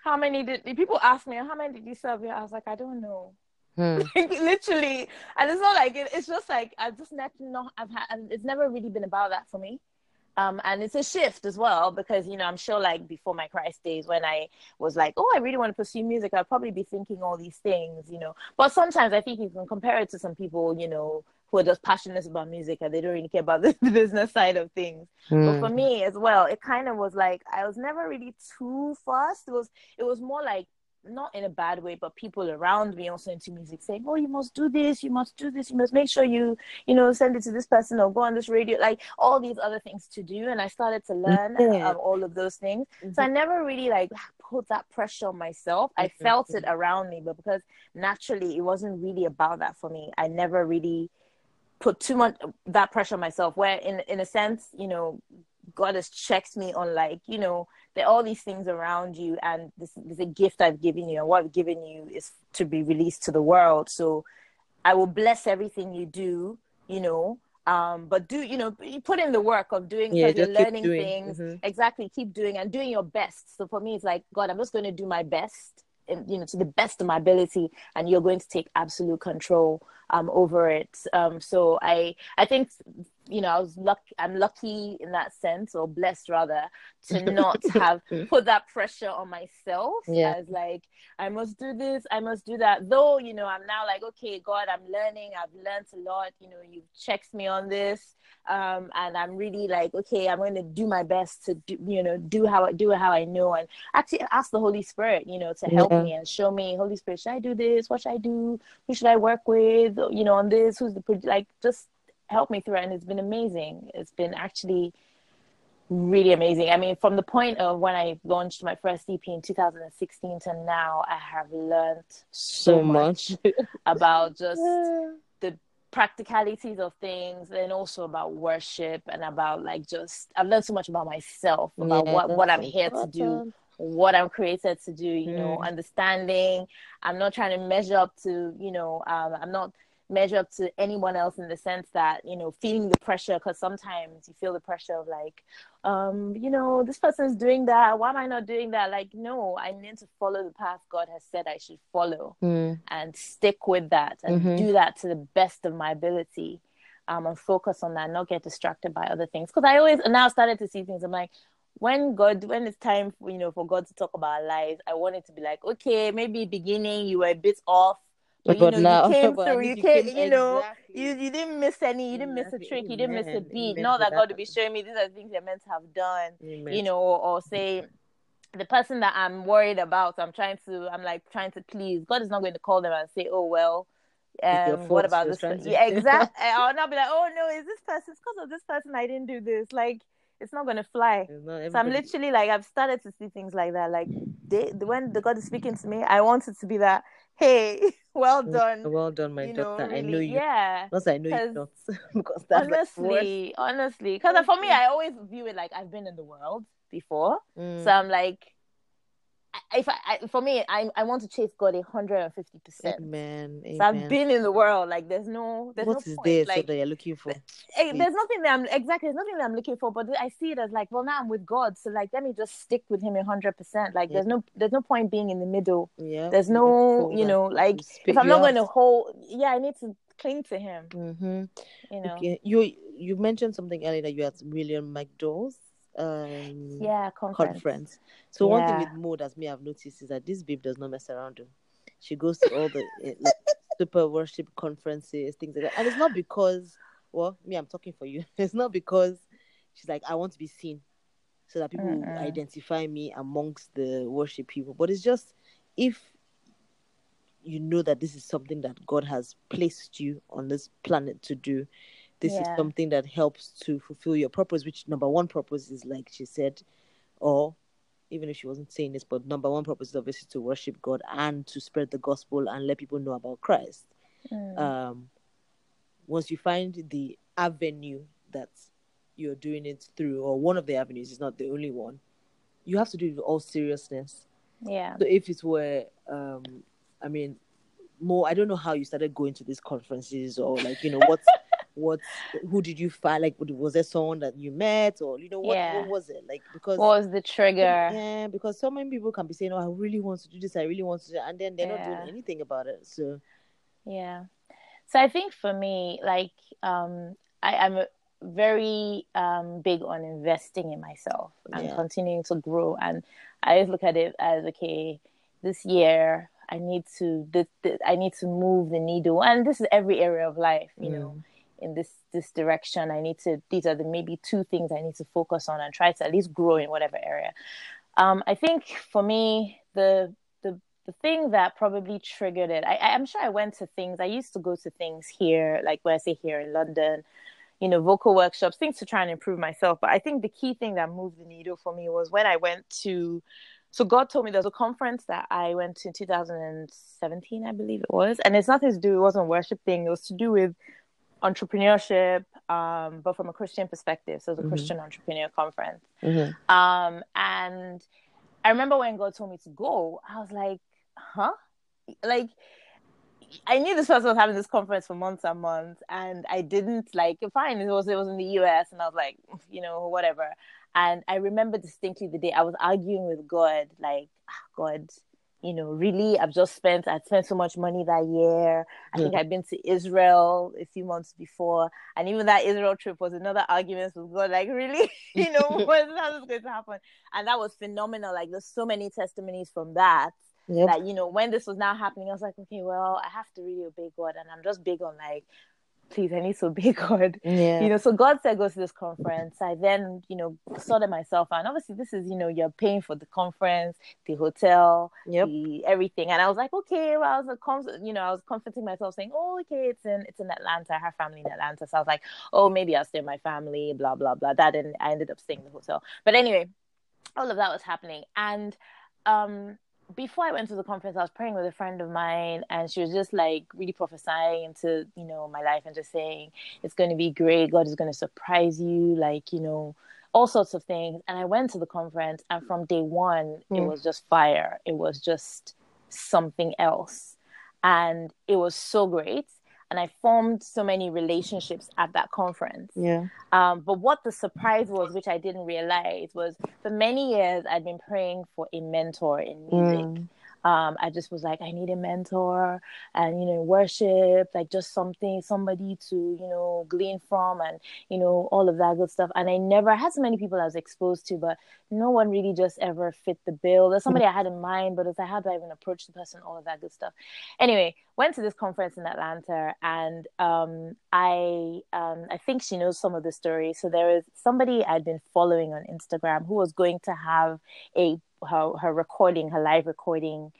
how many did people ask me how many did you serve here? I was like, I don't know. Hmm. literally and it's not like it, it's just like I've just not not i've had it's never really been about that for me um and it's a shift as well because you know i'm sure like before my christ days when i was like oh i really want to pursue music i'd probably be thinking all these things you know but sometimes i think you can compare it to some people you know who are just passionate about music and they don't really care about the business side of things. But Hmm. for me as well it kind of was like i was never really too fast. It was it was more like not in a bad way but people around me also into music saying oh you must do this you must do this you must make sure you you know send it to this person or go on this radio like all these other things to do. And i started to learn um, all of those things. So i never really like put that pressure on myself. I Mhm. felt it around me but because naturally it wasn't really about that for me. I never really put too much that pressure on myself where in in a sense you know god has checked me on like you know there are all these things around you and this, this is a gift i've given you and what i've given you is to be released to the world so i will bless everything you do you know um but do you know you put in the work of doing Yeah, you're learning doing. things Mhm. exactly keep doing and doing your best so for me it's like god i'm just going to do my best and you know to the best of my ability and you're going to take absolute control um over it. Um so i i think you know i was lucky i'm lucky in that sense or blessed rather to not have put that pressure on myself Yeah. as like i must do this i must do that. Though you know i'm now like okay god i'm learning i've learned a lot you know you've checked me on this um and i'm really like okay i'm going to do my best to do you know do how i do how i know and actually ask the holy spirit you know to help Yeah. me and show me holy spirit should i do this? What should i do? Who should i work with you know on this who's the pro- like just help me through it and it's been amazing. It's been actually really amazing. I mean from the point of when i launched my first ep in 2016 to now i have learned so, so much much. about just the practicalities of things and also about worship and about like just I've learned so much about myself, about Yeah, what, what I'm here to do, what I'm created to do, you know, Mm. understanding. I'm not trying to measure up to, you know, um, I'm not measure up to anyone else in the sense that, you know, feeling the pressure because sometimes you feel the pressure of like, um, you know, this person's doing that. Why am I not doing that? Like, no, I need to follow the path God has said I should follow Mm. and stick with that and Mhm. do that to the best of my ability um, and focus on that, not get distracted by other things. Because I always now started to see things. I'm like, when God, when it's time, for, you know, for God to talk about our lives, I want it to be like, okay, maybe beginning you were a bit off, but, But you know, now- you came but through. You came, came- you know, exactly. you you didn't miss any, you didn't miss a trick, you didn't miss a beat. Amen Not that God will be showing me these are things you're meant to have done Amen. you know, or say the person that I'm worried about, I'm trying to, I'm like trying to please. God is not going to call them and say, "Oh well, um, what about this?" trying per- to- Yeah, exactly. I'll not be like, "Oh no, is this person? It's because of this person I didn't do this." Like, it's not going to fly. Not So I'm literally like, I've started to see things like that. Like, they, when the God is speaking to me, I want it to be that, "Hey, well done." Well done, my you know, daughter. I know you. yeah. That I know you not, because that's like honestly, honestly, because for me, I always view it like I've been in the world before. Mm. So I'm like, if I, I for me, I I want to chase God a hundred and fifty percent. Amen. So I've been in the world. Like there's no there's What no is point. so like that you're looking for? eh, there's nothing that I'm exactly there's nothing that I'm looking for. But I see it as like, well, now I'm with God, so like let me just stick with Him a hundred percent. Like there's no there's no point being in the middle. Yeah. There's no you know like if I'm not going to hold, yeah, I need to cling to Him. Mm-hmm. You know, Okay. You you mentioned something earlier that you had William McDowell's um yeah, conference. conference. So one thing with Mo that me I've noticed is that this babe does not mess around. Though. She goes to all the eh, like, super worship conferences, things like that, and it's not because well, me I'm talking for you. It's not because she's like I want to be seen, so that people identify me amongst the worship people. But it's just if you know that this is something that God has placed you on this planet to do. This is something that helps to fulfill your purpose, which number one purpose is like she said, or even if she wasn't saying this, but number one purpose is obviously to worship God and to spread the gospel and let people know about Christ. Mm. Um, once you find the avenue that you're doing it through, or one of the avenues is not the only one, you have to do it with all seriousness. yeah. So if it were, um, I mean, Mo, I don't know how you started going to these conferences or like, you know, what, what, who did you find? Like, was there someone that you met or, you know, what, Yeah. what was it? Like, because, What was the trigger? yeah, because so many people can be saying, oh, I really want to do this, I really want to do that, and then they're not doing anything about it. So, Yeah. So I think for me, like, um, I, I'm very um, big on investing in myself and Yeah. continuing to grow. And I always look at it as, okay, this year I need to, this, I need to move the needle. And this is every area of life, you know, in this, this direction. I need to, these are the maybe two things I need to focus on and try to at least grow in whatever area. Um, I think for me, the, the, the thing that probably triggered it, I, I'm sure I went to things, I used to go to things here, like where I say here in London, you know, vocal workshops, things to try and improve myself. But I think the key thing that moved the needle for me was when I went to, so God told me there's a conference that I went to in 2017, I believe it was. And it's nothing to do, it wasn't worship thing, it was to do with entrepreneurship, um, but from a Christian perspective. So it was a Mhm. Christian entrepreneur conference. mhm. Um, and I remember when God told me to go, I was like, huh? Like, I knew this person was having this conference for months and months, and I didn't like. Fine, it was it was in the U.S., and I was like, you know, whatever. And I remember distinctly the day I was arguing with God, like, ah, God, you know, really, I've just spent, I'd spent so much money that year. I think I'd been to Israel a few months before, and even that Israel trip was another argument with God, like, really, you know, what's how this going to happen? And that was phenomenal. Like, there's so many testimonies from that Yep. that you know when this was now happening i was like okay well i have to really obey god and i'm just big on like please i need to obey god yeah. you know so god said go to this conference. I then you know sorted myself out. And obviously this is you know you're paying for the conference the hotel Yep. the everything. And i was like okay well i was like, com- you know i was comforting myself saying oh okay it's in it's in atlanta. I have family in atlanta. So i was like oh maybe i'll stay with my family blah blah blah. That and i ended up staying in the hotel. But anyway all of that was happening. And um before I went to the conference, I was praying with a friend of mine, and she was just like really prophesying into you know my life and just saying it's going to be great. God is going to surprise you. Like you know, all sorts of things. And I went to the conference, and from day one, mm. it was just fire. It was just something else. And it was so great. And I formed so many relationships at that conference. Yeah. Um, but what the surprise was, which I didn't realize, was for many years I'd been praying for a mentor in music. Mm um, I just was like, I need a mentor and, you know, worship, like just something, somebody to, you know, glean from and, you know, all of that good stuff. And I never had so many people I was exposed to, but no one really just ever fit the bill. There's somebody I had in mind, but it's like, how do I even approach the person, all of that good stuff. Anyway, went to this conference in Atlanta and um, I, um, I think she knows some of the story. So there is somebody I'd been following on Instagram who was going to have a her her recording, her live recording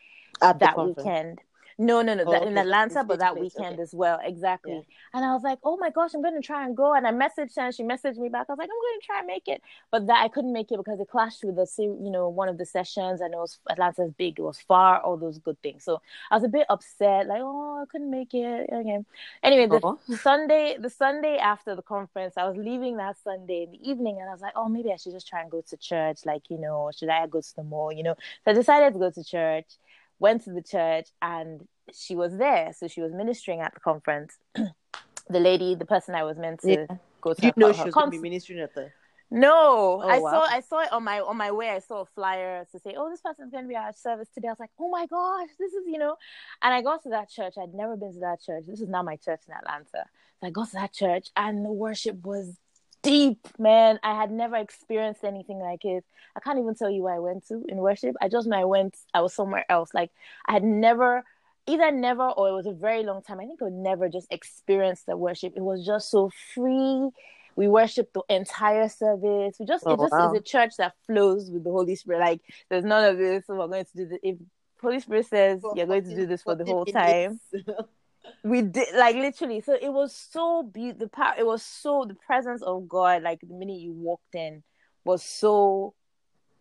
At that weekend. No, no, no, oh, that, okay. in Atlanta, but that weekend okay. as well. Exactly. Yeah. And I was like, oh my gosh, I'm going to try and go. And I messaged her and she messaged me back. I was like, I'm going to try and make it. But that I couldn't make it because it clashed with the, you know, one of the sessions and it was Atlanta's big, it was far, all those good things. So I was a bit upset, like, oh, I couldn't make it. Okay. Anyway, the oh. Sunday, the Sunday after the conference, I was leaving that Sunday in the evening and I was like, oh, maybe I should just try and go to church. Like, you know, should I go to the mall, you know? So I decided to go to church went to the church and she was there. So she was ministering at the conference. the lady, the person I was meant to yeah. go to. Did you know she was going to be ministering at the? No, oh, I wow. saw I saw it on my on my way. I saw a flyer to say, "Oh, this person's going to be at our service today." I was like, "Oh my gosh, this is you know," and I got to that church. I'd never been to that church. This is not my church in Atlanta. So I got to that church, and the worship was deep, man. I had never experienced anything like it. I can't even tell you where I went to in worship. I just know I went, I was somewhere else. Like I had never, either never or it was a very long time. I think I would never just experience the worship. It was just so free. We worship the entire service. We just, oh, it just wow. is a church that flows with the Holy Spirit. Like there's none of this. So we're going to do this. If Holy Spirit says you're going to do this for the whole time. we did like literally so it was so beautiful the power it was so the presence of god like the minute you walked in was so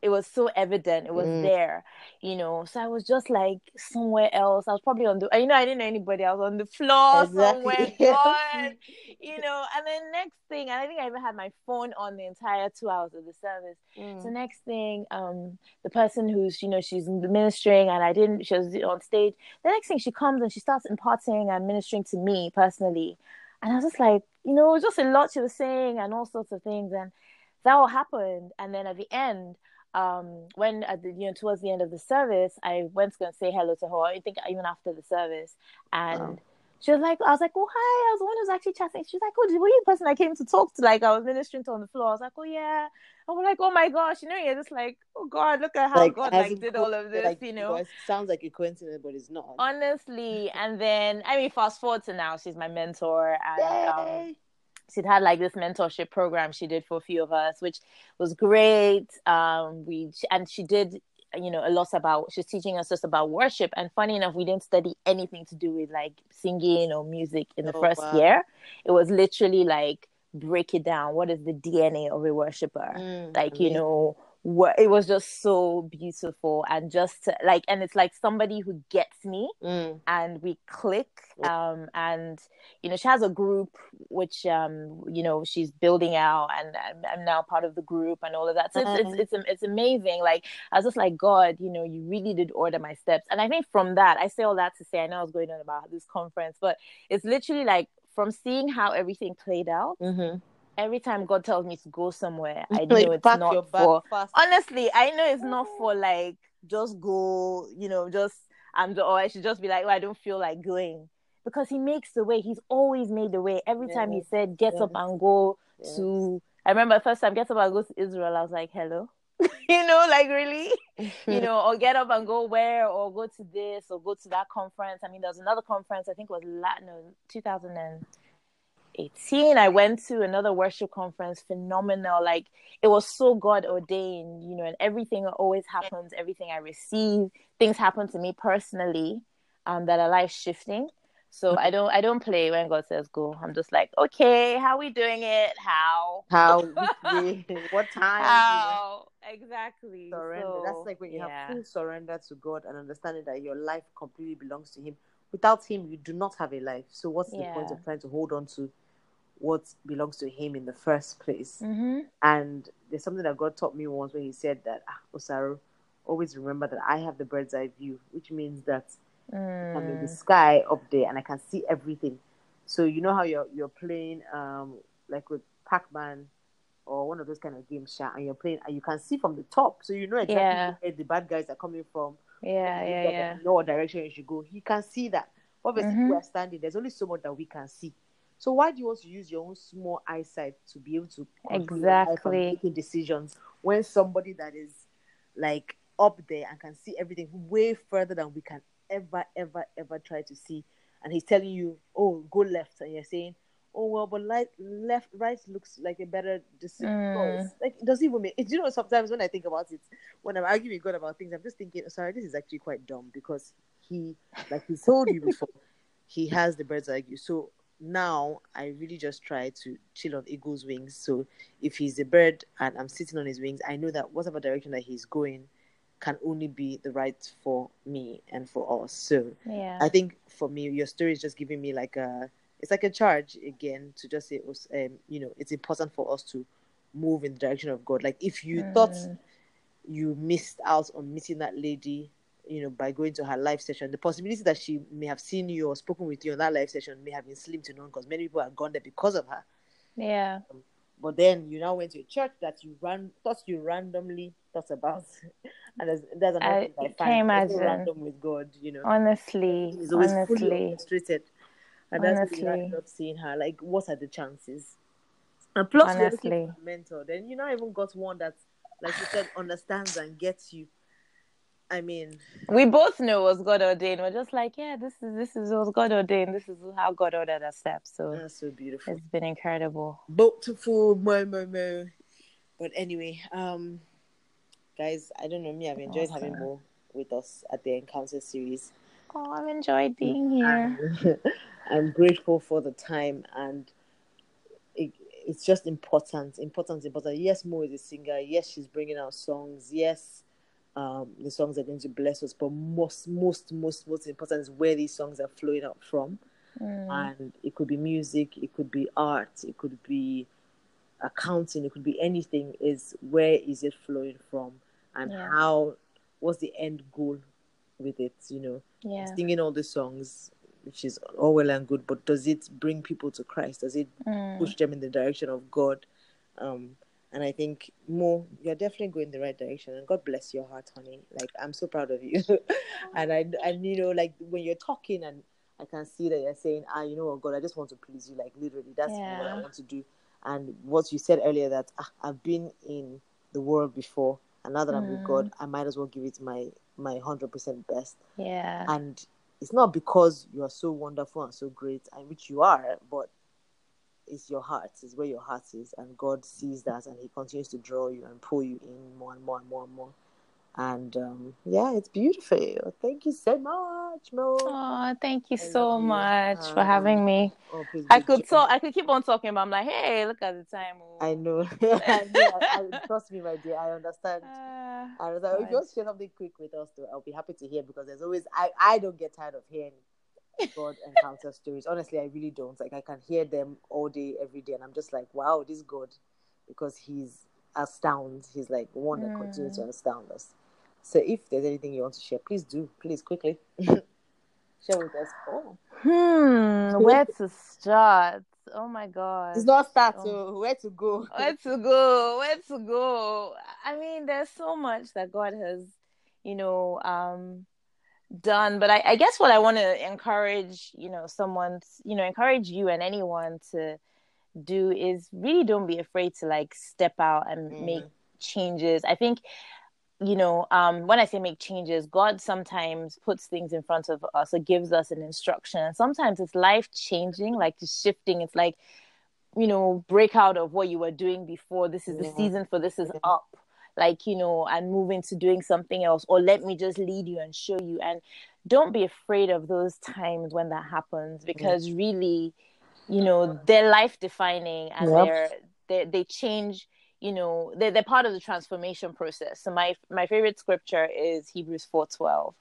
it was so evident it was mm. there you know so i was just like somewhere else i was probably on the you know i didn't know anybody i was on the floor exactly. somewhere God, you know and then next thing and i think i even had my phone on the entire two hours of the service mm. so next thing um the person who's you know she's ministering and i didn't she was on stage the next thing she comes and she starts imparting and ministering to me personally and i was just like you know it was just a lot she was saying and all sorts of things and that all happened and then at the end um, when at the, you know towards the end of the service, I went to go and say hello to her. I think even after the service, and wow. she was like, I was like, oh hi, I was the one who was actually chatting. She was like, oh, were you the person I came to talk to? Like I was ministering to on the floor. I was like, oh yeah. I was like, oh my gosh, you know, you're just like, oh God, look at how like, God like did all of this, like, you know. It sounds like a coincidence, but it's not. Honestly, and then I mean, fast forward to now, she's my mentor, and um, she'd had like this mentorship program she did for a few of us, which was great. Um, we and she did you know a lot about she's teaching us just about worship. And funny enough we didn't study anything to do with like singing or music in the oh, first wow. year. It was literally like break it down. What is the dna of a worshiper? Mm, like you know it was just so beautiful and just like and it's like somebody who gets me mm. and we click um and you know she has a group which um you know she's building out and I'm, I'm now part of the group and all of that. So it's, it's, it's it's amazing. Like I was just like God you know you really did order my steps. And I think from that I say all that to say I know I was going on about this conference but it's literally like from seeing how everything played out mm-hmm every time God tells me to go somewhere, I know it's not for. Honestly, I know it's not for like just go, you know, just and or I should just be like, oh, I don't feel like going because He makes the way. He's always made the way. Every time He said, "Get yes. up and go yes. to," I remember the first time, "Get up and go to Israel." I was like, "Hello." you know, like really, you know, or get up and go where, or go to this, or go to that conference. I mean, there was another conference. I think it was Latin, no, 2000 and 18 i went to another worship conference phenomenal like it was so god ordained you know and everything always happens everything i receive things happen to me personally um, that are life shifting so i don't i don't play when god says go. I'm just like okay how we doing it? How? How what time how? exactly surrender? So, that's like when you yeah. have full surrender to god and understanding that your life completely belongs to him. Without him you do not have a life. So what's yeah. the point of trying to hold on to what belongs to him in the first place. Mm-hmm. And there's something that God taught me once when He said that, ah, Osaru, always remember that I have the bird's eye view, which means that I'm in the Mm. sky up there and I can see everything. So you know how you're you're playing um like with Pac-Man or one of those kind of games, Sha, and you're playing and you can see from the top, so you know exactly Yeah. where the bad guys are coming from. Yeah, yeah, yeah. You know what direction you should go. He can see that. Obviously, Mhm. we are standing. There's only so much that we can see. So why do you want to use your own small eyesight to be able to control your life and Exactly. making decisions when somebody that is like up there and can see everything way further than we can ever, ever, ever try to see, and he's telling you, "Oh, go left," and you're saying, "Oh well, but light, left, right looks like a better decision." Mm. Like it doesn't even make. It, you know, sometimes when I think about it, when I'm arguing with God about things, I'm just thinking, oh, "Sorry, this is actually quite dumb," because he, like he told you before, he has the bird's eye view. So now I really just try to chill on eagle's wings. So if he's a bird and I'm sitting on his wings, I know that whatever direction that he's going can only be the right for me and for us. So Yeah. I think for me, your story is just giving me like a, it's like a charge again to just say, um, you know, it's important for us to move in the direction of God. Like if you thought Mm. you missed out on meeting that lady, you know, by going to her live session, the possibility that she may have seen you or spoken with you on that live session may have been slim to none because many people have gone there because of her. Yeah. Um, but then you now went to a church that you ran thought you randomly thought about, and there's there's another I thing I find imagine. random with God, you know. Honestly. He's always fully Honestly. orchestrated, and that's why Honestly. not seeing her. Like, what are the chances? And plus, Honestly. mentor. Then you not even got one that, like you said, understands and gets you. I mean, We both know it was God ordained. We're just like, yeah, this is this is what God ordained. This is how God ordered our steps. So that's so beautiful. it's been incredible. beautiful mo mo mo but anyway um guys i don't know me i've enjoyed having Awesome. Mo with us at the encounter series Oh, I've enjoyed being here. I'm grateful for the time and it, it's just important important important yes mo is a singer yes she's bringing out songs yes um, the songs are going to bless us but most most most most important is where these songs are flowing out from Mm. and it could be music, it could be art, it could be accounting, it could be anything. Is where is it flowing from, and Yeah. how? What's the end goal with it? You know, Yeah. singing all the songs, which is all well and good, but does it bring people to Christ? Does it Mm. push them in the direction of God? Um, and I think Mo, you're definitely going the right direction. And God bless your heart, honey. Like I'm so proud of you. and I, and you know, like when you're talking, and I can see that you're saying, ah, you know what, God, I just want to please you. Like literally, that's what I want to do. And what you said earlier, that ah, I've been in the world before, and now that I'm with Mm. God, I might as well give it my my hundred percent best Yeah. and it's not because you are so wonderful and so great and which you are but it's your heart is where your heart is and god sees that and he continues to draw you and pull you in more and more and more and more and um, yeah it's beautiful thank you so much mo Oh, thank you I so you. much for Um, having me. oh, please I could talk. I could keep on talking, but I'm like, hey, look at the time. oh. i know i know I, I, trust me my dear i understand Ah, I was like, if you want to share something quick with us, though, I'll be happy to hear because there's always I, I don't get tired of hearing God encounter stories. Honestly, I really don't. Like I can hear them all day, every day, and I'm just like, wow, this God, because He's astounds. He's like one that continues to astound us. So if there's anything you want to share, please do. Please quickly share with us. Oh, Hmm, where to start? Oh my god. it's not start. Oh. So where to go? Where to go? Where to go? I mean, there's so much that God has, you know, um, done. But I, I guess what I want to encourage, you know, someone, you know, encourage you and anyone to do is really don't be afraid to like step out and Mhm. make changes. I think you know, um, when I say make changes, God sometimes puts things in front of us or gives us an instruction. And sometimes it's life changing, like it's shifting. It's like, you know, break out of what you were doing before. This is the season for this is up. Like, you know, and move into doing something else, or let me just lead you and show you. And don't be afraid of those times when that happens mm-hmm. because really, you know, they're life defining and Yep. they're, they they change you know they're, they're part of the transformation process so my my favorite scripture is hebrews 4.12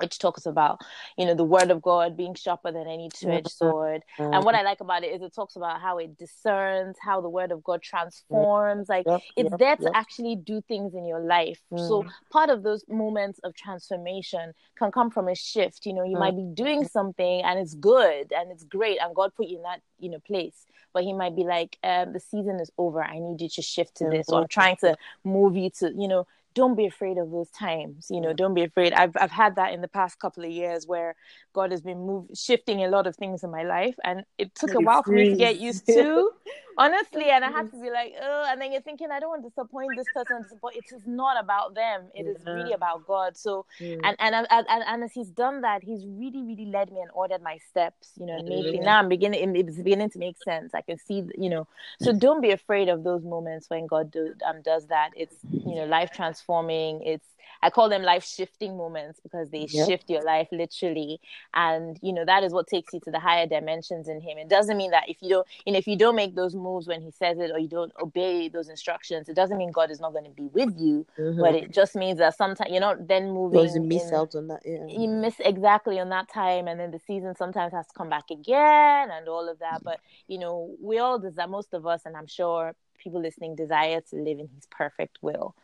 which talks about you know the word of god being sharper than any two-edged sword. Mm-hmm. and what i like about it is it talks about how it discerns how the word of god transforms like yep, it's yep, there to yep. actually do things in your life. Mm. so part of those moments of transformation can come from a shift. You know you mm. might be doing something and it's good and it's great and god put you in that you know place. But he might be like um, the season is over. I need you to shift to this or i'm trying to move you to you know don't be afraid of those times you know don't be afraid. I've i've had that in the past couple of years where god has been moving shifting a lot of things in my life and it took a while for me to get used to honestly and i had to be like oh and then you're thinking i don't want to disappoint this person but it is not about them It yeah. is really about god so mm. and, and and and as he's done that he's really really led me and ordered my steps you know now i'm beginning it's beginning to make sense i can see you know so don't be afraid of those moments when god do, um, does that it's you know life transforming it's I call them life shifting moments because they yep. shift your life literally. And, you know, that is what takes you to the higher dimensions in Him. It doesn't mean that if you don't, you know, if you don't make those moves when He says it or you don't obey those instructions, it doesn't mean God is not going to be with you. Mm-hmm. But it just means that sometimes you're not then moving. Because you miss in, out on that. Yeah. You miss exactly on that time. And then the season sometimes has to come back again and all of that. But, you know, we all desire, most of us, and I'm sure people listening desire to live in his perfect will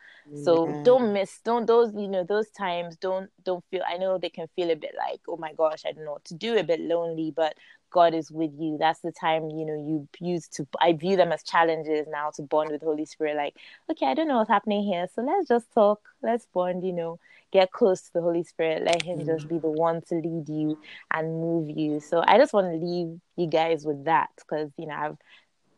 so yeah. don't miss don't those you know those times don't don't feel i know they can feel a bit like oh my gosh i don't know what to do a bit lonely but god is with you that's the time you know you use to i view them as challenges now to bond with holy spirit like okay i don't know what's happening here so let's just talk let's bond you know get close to the holy spirit let him mm. just be the one to lead you and move you so i just want to leave you guys with that because you know i've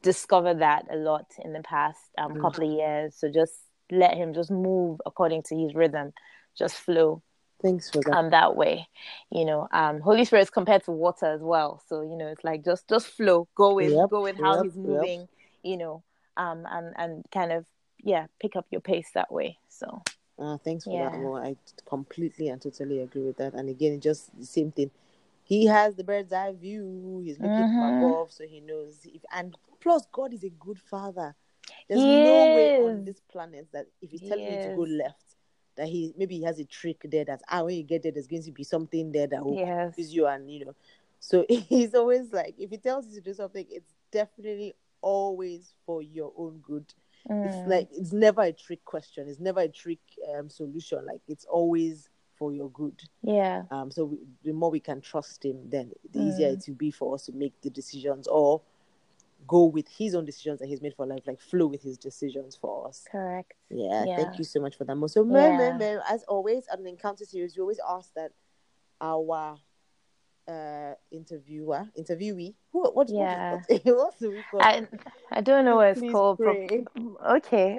discovered that a lot in the past um, mm. couple of years. So just let him just move according to his rhythm, just flow. Thanks for that. Um, that way, you know, um, Holy Spirit is compared to water as well. So you know, it's like just just flow, go with yep, go with how yep, he's moving, yep. you know, um, and and kind of yeah, pick up your pace that way. So. Uh, thanks for yeah. that. Well, I completely and totally agree with that. And again, just the same thing. He has the bird's eye view. He's looking mm-hmm. above, so he knows. If, and Plus, God is a good father. There's he no way on this planet that if he's telling you to go left, that he maybe he has a trick there that ah when you get there there's going to be something there that will yes. confuse you and you know. So he's always like if he tells you to do something, it's definitely always for your own good. Mm. It's like it's never a trick question. It's never a trick um, solution. Like it's always for your good. Yeah. Um. So we, the more we can trust him, then the mm. easier it will be for us to make the decisions or go with his own decisions that he's made for life, like flow with his decisions for us. Correct. Yeah, yeah. thank you so much for that. So, yeah. as always, on the encounter series, we always ask that our uh interviewer interviewee what what yeah what, what's the I, I don't know what it's called okay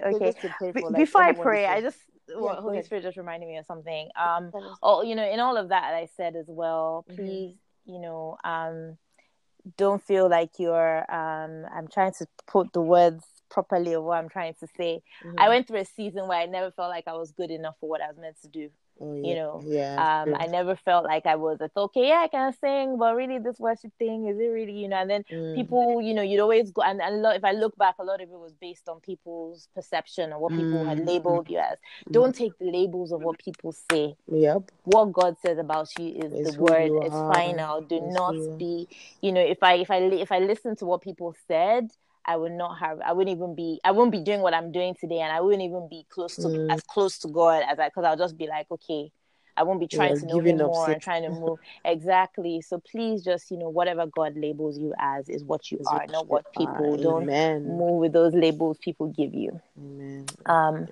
okay so like, before i pray i just well, holy spirit just reminded me of something um oh you know in all of that i said as well mm-hmm. please mm-hmm. you know um don't feel like you're um i'm trying to put the words properly of what i'm trying to say mm-hmm. i went through a season where i never felt like i was good enough for what i was meant to do Oh, yeah. You know, yeah. Um, I never felt like I was. I thought, okay, yeah, I can sing, but really, this worship thing is it really, you know? And then mm. people, you know, you'd always go, and, and lot, if I look back, a lot of it was based on people's perception or what people mm. had labeled you as. Mm. Don't take the labels of what people say. Yep. What God says about you is it's the word. It's final. Do it's not you. be, you know, if I if I if I listen to what people said I would not have, I wouldn't even be, I wouldn't be doing what I'm doing today, and I wouldn't even be close to mm. as close to God as I, because I'll just be like, okay, I won't be trying yeah, to know him more and trying to move exactly. So please, just you know, whatever God labels you as is what you are, not what people are. don't Amen. move with those labels people give you. Amen. Um.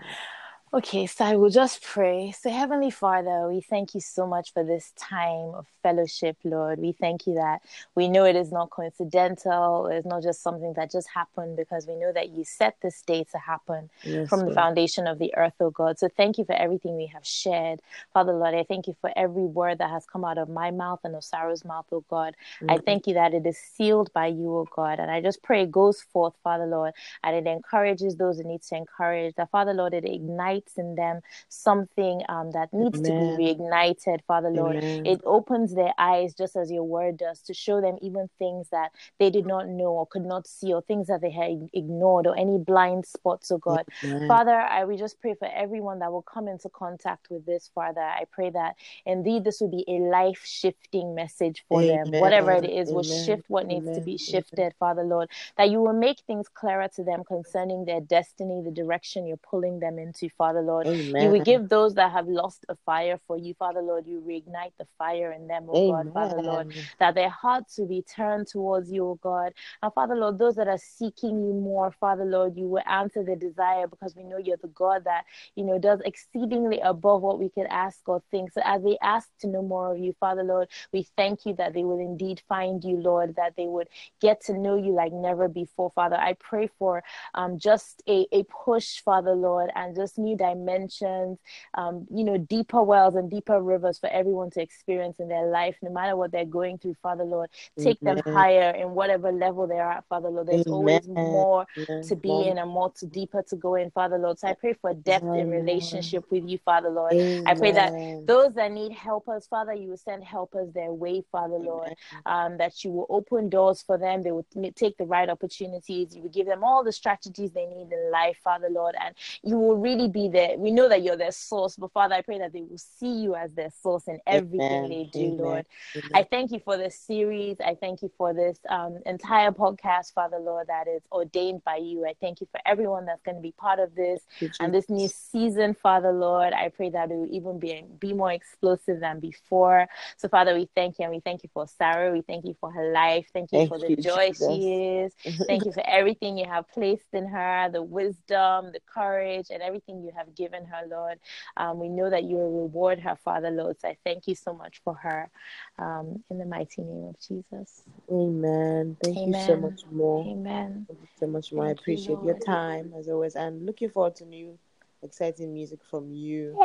Okay, so I will just pray. So, Heavenly Father, we thank you so much for this time of fellowship, Lord. We thank you that we know it is not coincidental. It's not just something that just happened because we know that you set this day to happen yes, from Lord. the foundation of the earth, oh God. So, thank you for everything we have shared. Father, Lord, I thank you for every word that has come out of my mouth and Osaro's mouth, oh God. Mm-hmm. I thank you that it is sealed by you, oh God. And I just pray it goes forth, Father, Lord, and it encourages those it needs to encourage. That, Father, Lord, it ignites ignites in them something um, that needs Amen. to be reignited, Father Lord. Amen. It opens their eyes, just as your word does, to show them even things that they did not know or could not see, or things that they had ignored, or any blind spots, oh God. Amen. Father, I we just pray for everyone that will come into contact with this, Father. I pray that indeed this will be a life shifting message for them. Whatever it is, will shift what needs to be shifted, Father Lord. That you will make things clearer to them concerning their destiny, the direction you're pulling them into, Father Lord. Amen. You will give those that have lost a fire for you, Father Lord. You reignite the fire in them, oh God, Father Lord. That their hearts will be turned towards you, oh God. And Father Lord, those that are seeking you more, Father Lord, you will answer their desire because we know you're the God that, you know, does exceedingly above what we could ask or think. So as they ask to know more of you, Father Lord, we thank you that they will indeed find you, Lord, that they would get to know you like never before, Father. I pray for um, just a, a push, Father Lord, and just new dimensions, um, you know, deeper wells and deeper rivers for everyone to experience in their life, no matter what they're going through, Father Lord. Take them higher in whatever level they're at, Father Lord. There's always more Amen. to be in and more to deeper to go in, Father Lord. So I pray for depth in relationship with you, Father Lord. I pray that those that need helpers, Father, you will send helpers their way, Father Lord. Um, that you will open doors for them. They will take the right opportunities. You will give them all the strategies they need in life, Father Lord. And you will really be there. We know that you're their source, but Father, I pray that they will see you as their source in everything Amen. they do, Amen. Lord. Amen. I thank you for this series. I thank you for this um, entire podcast, Father Lord, that is ordained by you. I thank you for everyone that's going to be part of this and this new season, Father Lord. I pray that it will even be be more explosive than before. So, Father, we thank you and we thank you for Sarah. We thank you for her life. Thank you Thank for the you, joy Jesus. she is. Thank you for everything you have placed in her, the wisdom, the courage, and everything you have given her, Lord. Um, we know that you will reward her, Father Lord. So I thank you so much for her. Um, in the mighty name of Jesus. Amen. Thank you so much Mo. Amen. Thank you so much Mo. I Thank you, appreciate your time as always, and looking forward to new, exciting music from you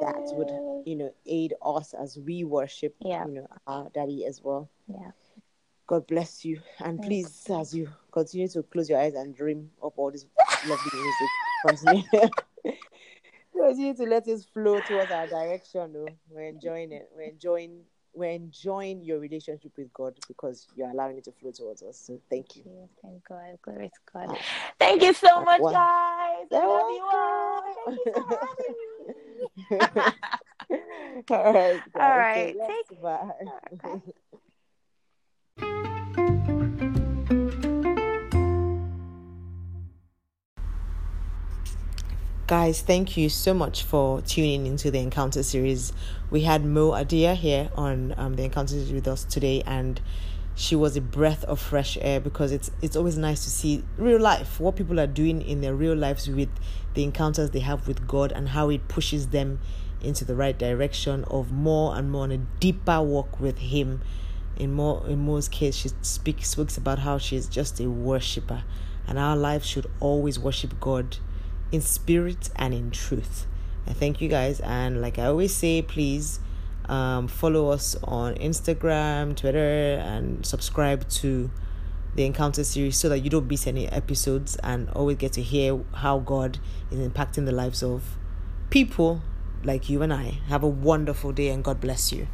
that would, you know, aid us as we worship, Yeah. you know, our Daddy as well. Yeah. God bless you, and Thanks. please, as you continue to close your eyes and dream of all this lovely music, continue. Continue to let it flow towards our direction. Though we're enjoying it. We're enjoying. We're enjoying your relationship with God because you're allowing it to flow towards us. So thank you. Thank God. Glory to God. Thank you so much, Wow. guys. I love you all. Thank you for having me. All right. All guys. right, So take- bye. Okay. Guys, thank you so much for tuning into the Encounter series. We had Mo Adiah here on um, the Encounter series with us today, and she was a breath of fresh air because it's it's always nice to see real life, what people are doing in their real lives with the encounters they have with God, and how it pushes them into the right direction of more and more on a deeper walk with Him. In more in Mo's case, she speaks speaks about how she is just a worshiper, and our life should always worship God in spirit and in truth. I thank you guys, and like I always say, please um, follow us on Instagram, Twitter, and subscribe to the Encounter series so that you don't miss any episodes and always get to hear how God is impacting the lives of people like you and I. Have a wonderful day, and God bless you.